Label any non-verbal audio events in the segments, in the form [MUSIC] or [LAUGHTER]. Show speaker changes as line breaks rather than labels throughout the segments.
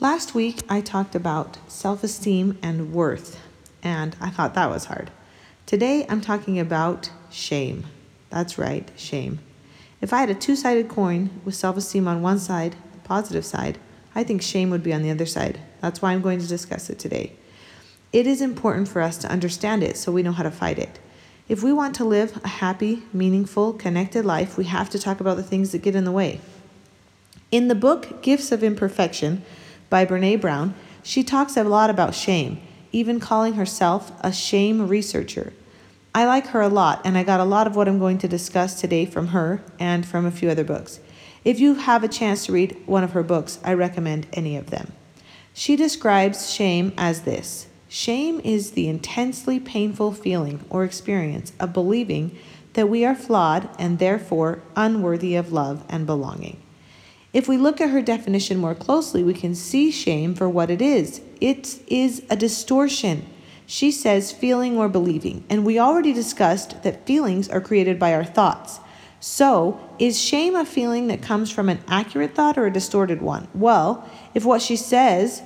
Last week, I talked about self esteem and worth, and I thought that was hard. Today, I'm talking about shame. That's right, shame. If I had a two sided coin with self esteem on one side, the positive side, I think shame would be on the other side. That's why I'm going to discuss it today. It is important for us to understand it so we know how to fight it. If we want to live a happy, meaningful, connected life, we have to talk about the things that get in the way. In the book Gifts of Imperfection, by Brene Brown, she talks a lot about shame, even calling herself a shame researcher. I like her a lot, and I got a lot of what I'm going to discuss today from her and from a few other books. If you have a chance to read one of her books, I recommend any of them. She describes shame as this Shame is the intensely painful feeling or experience of believing that we are flawed and therefore unworthy of love and belonging. If we look at her definition more closely, we can see shame for what it is it is a distortion. She says feeling or believing, and we already discussed that feelings are created by our thoughts. So, is shame a feeling that comes from an accurate thought or a distorted one? Well, if what she says,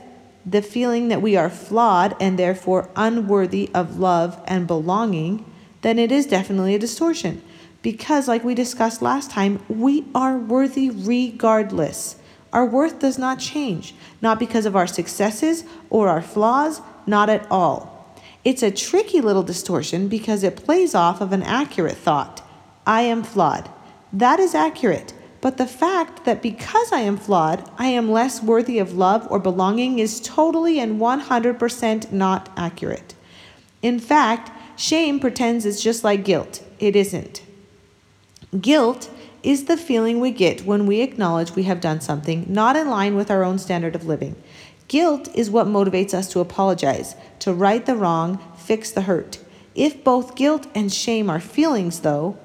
the feeling that we are flawed and therefore unworthy of love and belonging, then it is definitely a distortion because, like we discussed last time, we are worthy regardless. Our worth does not change, not because of our successes or our flaws, not at all. It's a tricky little distortion because it plays off of an accurate thought I am flawed. That is accurate, but the fact that because I am flawed, I am less worthy of love or belonging is totally and 100% not accurate. In fact, shame pretends it's just like guilt. It isn't. Guilt is the feeling we get when we acknowledge we have done something not in line with our own standard of living. Guilt is what motivates us to apologize, to right the wrong, fix the hurt. If both guilt and shame are feelings, though,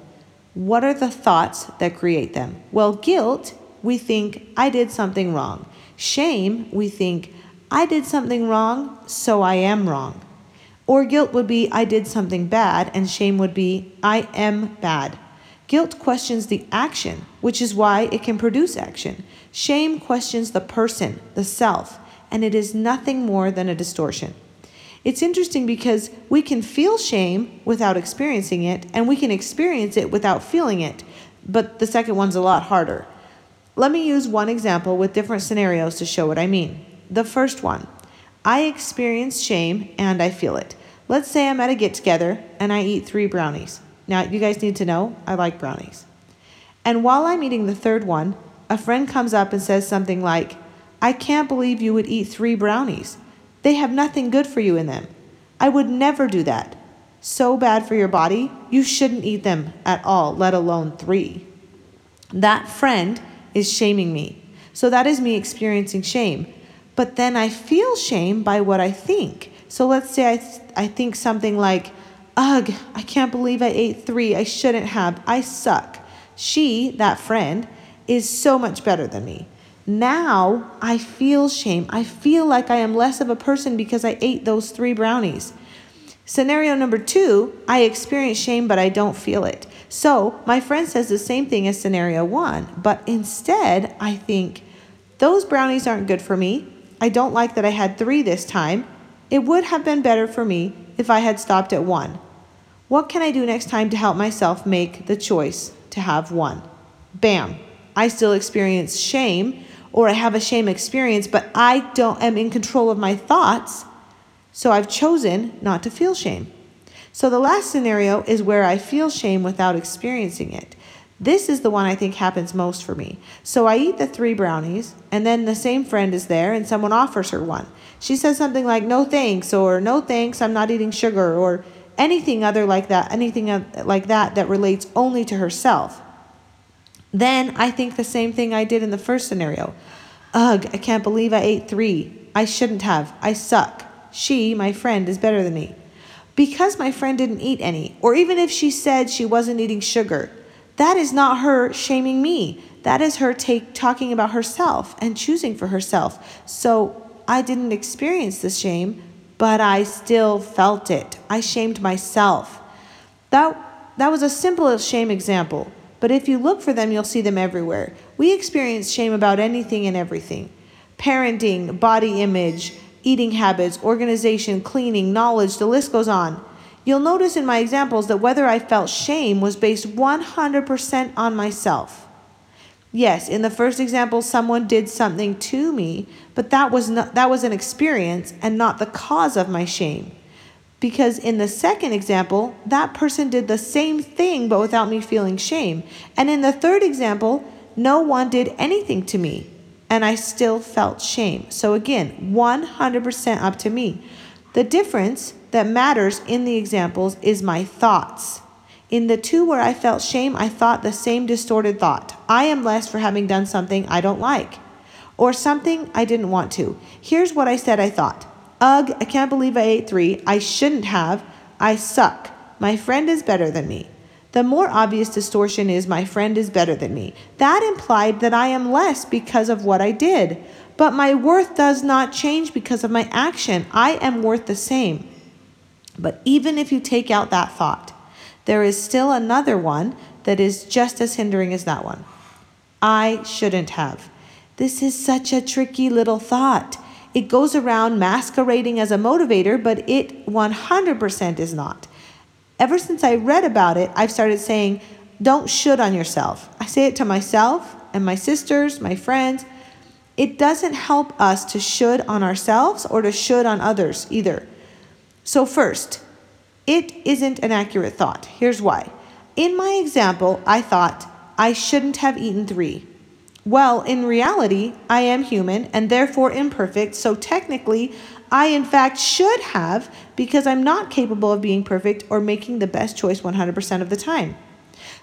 what are the thoughts that create them? Well, guilt, we think, I did something wrong. Shame, we think, I did something wrong, so I am wrong. Or guilt would be, I did something bad, and shame would be, I am bad. Guilt questions the action, which is why it can produce action. Shame questions the person, the self, and it is nothing more than a distortion. It's interesting because we can feel shame without experiencing it, and we can experience it without feeling it, but the second one's a lot harder. Let me use one example with different scenarios to show what I mean. The first one I experience shame and I feel it. Let's say I'm at a get together and I eat three brownies. Now, you guys need to know I like brownies. And while I'm eating the third one, a friend comes up and says something like, I can't believe you would eat three brownies. They have nothing good for you in them. I would never do that. So bad for your body, you shouldn't eat them at all, let alone three. That friend is shaming me. So that is me experiencing shame. But then I feel shame by what I think. So let's say I, th- I think something like, Ugh, I can't believe I ate three. I shouldn't have. I suck. She, that friend, is so much better than me. Now I feel shame. I feel like I am less of a person because I ate those three brownies. Scenario number two, I experience shame, but I don't feel it. So my friend says the same thing as scenario one, but instead I think, those brownies aren't good for me. I don't like that I had three this time. It would have been better for me if I had stopped at one. What can I do next time to help myself make the choice to have one? Bam. I still experience shame or I have a shame experience, but I don't am in control of my thoughts. So I've chosen not to feel shame. So the last scenario is where I feel shame without experiencing it. This is the one I think happens most for me. So I eat the three brownies, and then the same friend is there, and someone offers her one. She says something like, No thanks, or No thanks, I'm not eating sugar, or anything other like that, anything like that that relates only to herself. Then I think the same thing I did in the first scenario. Ugh, I can't believe I ate three. I shouldn't have. I suck. She, my friend, is better than me. Because my friend didn't eat any, or even if she said she wasn't eating sugar, that is not her shaming me. That is her take, talking about herself and choosing for herself. So I didn't experience the shame, but I still felt it. I shamed myself. That, that was a simple shame example, but if you look for them, you'll see them everywhere. We experience shame about anything and everything. parenting, body image, eating habits, organization, cleaning, knowledge, the list goes on. You'll notice in my examples that whether I felt shame was based 100% on myself. Yes, in the first example someone did something to me, but that was not that was an experience and not the cause of my shame. Because in the second example, that person did the same thing but without me feeling shame. And in the third example, no one did anything to me and I still felt shame. So again, 100% up to me. The difference that matters in the examples is my thoughts. In the two where I felt shame, I thought the same distorted thought I am less for having done something I don't like, or something I didn't want to. Here's what I said I thought Ugh, I can't believe I ate three. I shouldn't have. I suck. My friend is better than me. The more obvious distortion is my friend is better than me. That implied that I am less because of what I did. But my worth does not change because of my action. I am worth the same. But even if you take out that thought, there is still another one that is just as hindering as that one. I shouldn't have. This is such a tricky little thought. It goes around masquerading as a motivator, but it 100% is not. Ever since I read about it, I've started saying, don't should on yourself. I say it to myself and my sisters, my friends, it doesn't help us to should on ourselves or to should on others either. So, first, it isn't an accurate thought. Here's why. In my example, I thought I shouldn't have eaten three. Well, in reality, I am human and therefore imperfect, so technically, I in fact should have because I'm not capable of being perfect or making the best choice 100% of the time.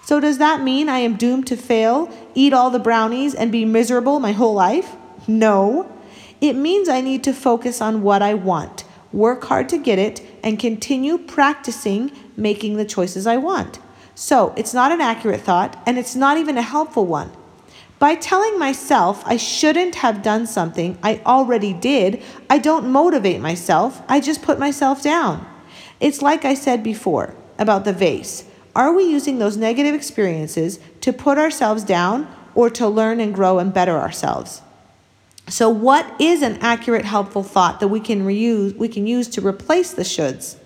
So, does that mean I am doomed to fail, eat all the brownies, and be miserable my whole life? No. It means I need to focus on what I want, work hard to get it, and continue practicing making the choices I want. So it's not an accurate thought, and it's not even a helpful one. By telling myself I shouldn't have done something I already did, I don't motivate myself, I just put myself down. It's like I said before about the vase. Are we using those negative experiences to put ourselves down or to learn and grow and better ourselves? So, what is an accurate, helpful thought that we can reuse, we can use to replace the shoulds?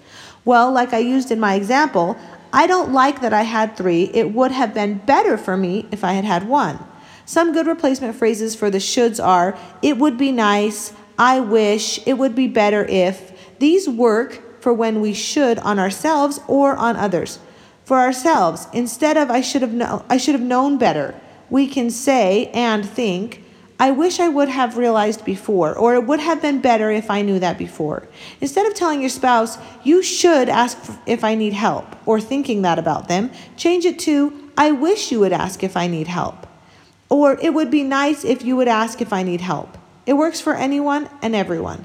Well, like I used in my example, I don't like that I had three. It would have been better for me if I had had one. Some good replacement phrases for the shoulds are it would be nice, I wish, it would be better if. These work for when we should on ourselves or on others. For ourselves, instead of I should have known, I should have known better, we can say and think I wish I would have realized before, or it would have been better if I knew that before. Instead of telling your spouse, you should ask if I need help, or thinking that about them, change it to, I wish you would ask if I need help. Or it would be nice if you would ask if I need help. It works for anyone and everyone.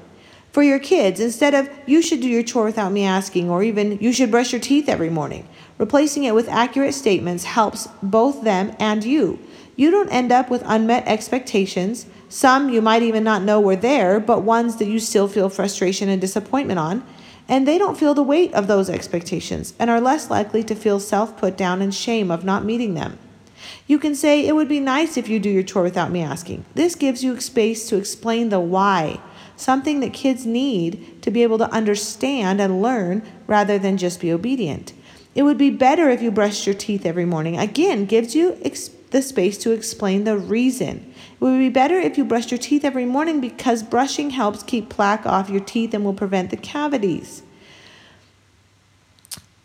For your kids, instead of, you should do your chore without me asking, or even, you should brush your teeth every morning, replacing it with accurate statements helps both them and you you don't end up with unmet expectations. Some you might even not know were there, but ones that you still feel frustration and disappointment on. And they don't feel the weight of those expectations and are less likely to feel self put down and shame of not meeting them. You can say, It would be nice if you do your chore without me asking. This gives you space to explain the why, something that kids need to be able to understand and learn rather than just be obedient. It would be better if you brushed your teeth every morning. Again, gives you experience the space to explain the reason. It would be better if you brushed your teeth every morning because brushing helps keep plaque off your teeth and will prevent the cavities.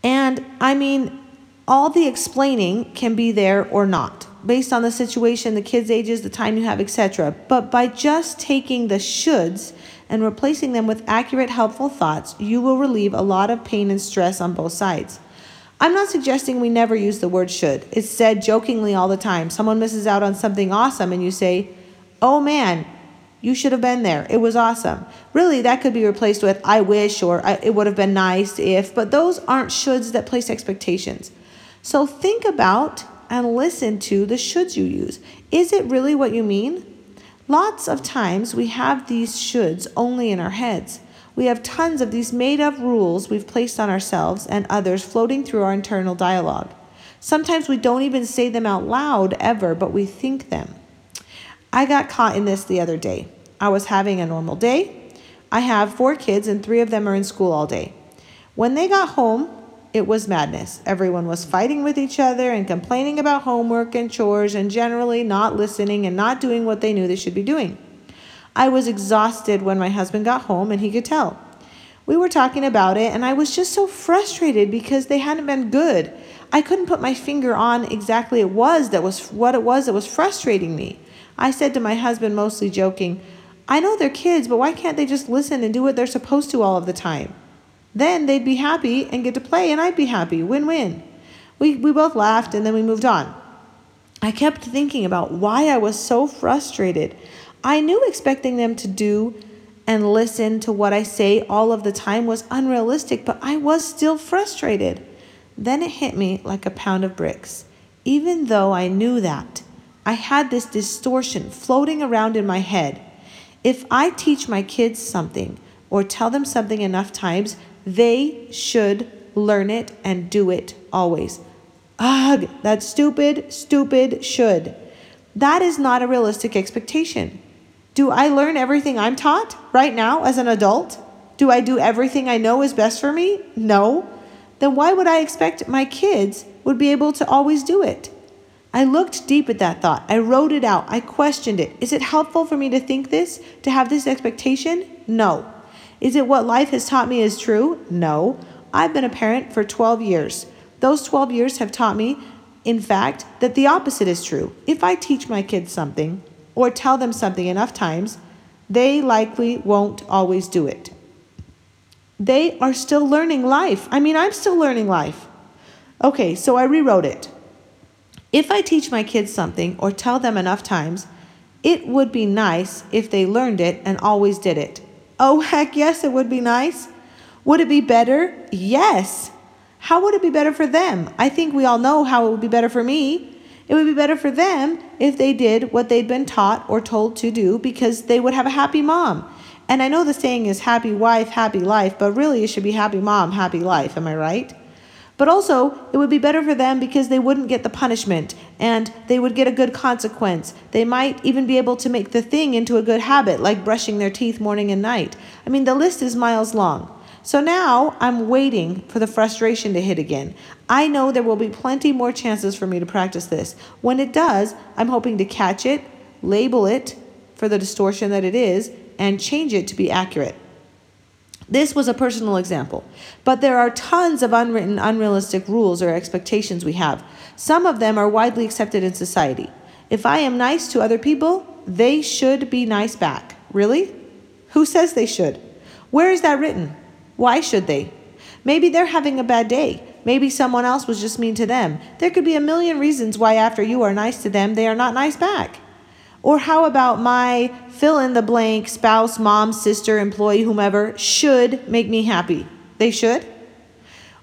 And I mean, all the explaining can be there or not based on the situation, the kids' ages, the time you have, etc. But by just taking the shoulds and replacing them with accurate, helpful thoughts, you will relieve a lot of pain and stress on both sides. I'm not suggesting we never use the word should. It's said jokingly all the time. Someone misses out on something awesome, and you say, Oh man, you should have been there. It was awesome. Really, that could be replaced with I wish or it would have been nice if, but those aren't shoulds that place expectations. So think about and listen to the shoulds you use. Is it really what you mean? Lots of times we have these shoulds only in our heads. We have tons of these made up rules we've placed on ourselves and others floating through our internal dialogue. Sometimes we don't even say them out loud ever, but we think them. I got caught in this the other day. I was having a normal day. I have four kids, and three of them are in school all day. When they got home, it was madness. Everyone was fighting with each other and complaining about homework and chores and generally not listening and not doing what they knew they should be doing. I was exhausted when my husband got home and he could tell. We were talking about it and I was just so frustrated because they hadn't been good. I couldn't put my finger on exactly it was that was what it was that was frustrating me. I said to my husband mostly joking, I know they're kids, but why can't they just listen and do what they're supposed to all of the time? Then they'd be happy and get to play, and I'd be happy. Win win. We, we both laughed and then we moved on. I kept thinking about why I was so frustrated. I knew expecting them to do and listen to what I say all of the time was unrealistic, but I was still frustrated. Then it hit me like a pound of bricks. Even though I knew that, I had this distortion floating around in my head. If I teach my kids something or tell them something enough times, they should learn it and do it always. Ugh, that stupid, stupid, should. That is not a realistic expectation. Do I learn everything I'm taught right now as an adult? Do I do everything I know is best for me? No. Then why would I expect my kids would be able to always do it? I looked deep at that thought. I wrote it out. I questioned it. Is it helpful for me to think this, to have this expectation? No. Is it what life has taught me is true? No. I've been a parent for 12 years. Those 12 years have taught me, in fact, that the opposite is true. If I teach my kids something or tell them something enough times, they likely won't always do it. They are still learning life. I mean, I'm still learning life. Okay, so I rewrote it. If I teach my kids something or tell them enough times, it would be nice if they learned it and always did it. Oh, [LAUGHS] heck yes, it would be nice. Would it be better? Yes. How would it be better for them? I think we all know how it would be better for me. It would be better for them if they did what they'd been taught or told to do because they would have a happy mom. And I know the saying is happy wife, happy life, but really it should be happy mom, happy life. Am I right? But also, it would be better for them because they wouldn't get the punishment and they would get a good consequence. They might even be able to make the thing into a good habit, like brushing their teeth morning and night. I mean, the list is miles long. So now I'm waiting for the frustration to hit again. I know there will be plenty more chances for me to practice this. When it does, I'm hoping to catch it, label it for the distortion that it is, and change it to be accurate. This was a personal example, but there are tons of unwritten, unrealistic rules or expectations we have. Some of them are widely accepted in society. If I am nice to other people, they should be nice back. Really? Who says they should? Where is that written? Why should they? Maybe they're having a bad day. Maybe someone else was just mean to them. There could be a million reasons why, after you are nice to them, they are not nice back. Or how about my fill in the blank spouse, mom, sister, employee, whomever should make me happy? They should?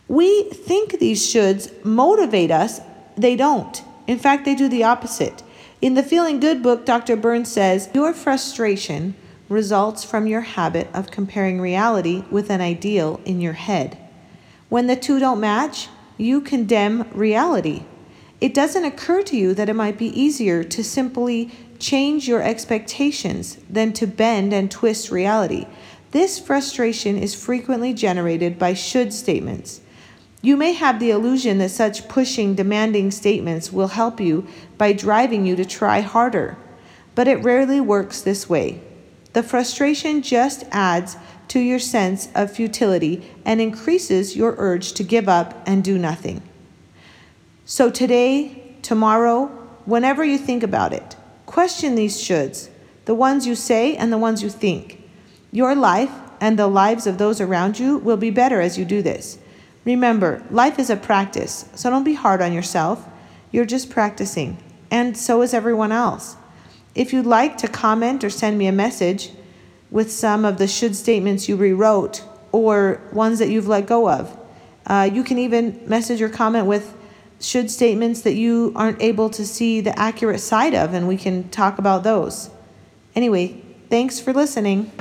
We think these shoulds motivate us. They don't. In fact, they do the opposite. In the Feeling Good book, Dr. Burns says, Your frustration results from your habit of comparing reality with an ideal in your head. When the two don't match, you condemn reality. It doesn't occur to you that it might be easier to simply change your expectations than to bend and twist reality. This frustration is frequently generated by should statements. You may have the illusion that such pushing, demanding statements will help you by driving you to try harder, but it rarely works this way. The frustration just adds to your sense of futility and increases your urge to give up and do nothing. So, today, tomorrow, whenever you think about it, Question these shoulds, the ones you say and the ones you think. Your life and the lives of those around you will be better as you do this. Remember, life is a practice, so don't be hard on yourself. You're just practicing, and so is everyone else. If you'd like to comment or send me a message with some of the should statements you rewrote or ones that you've let go of, uh, you can even message or comment with should statements that you aren't able to see the accurate side of, and we can talk about those. Anyway, thanks for listening.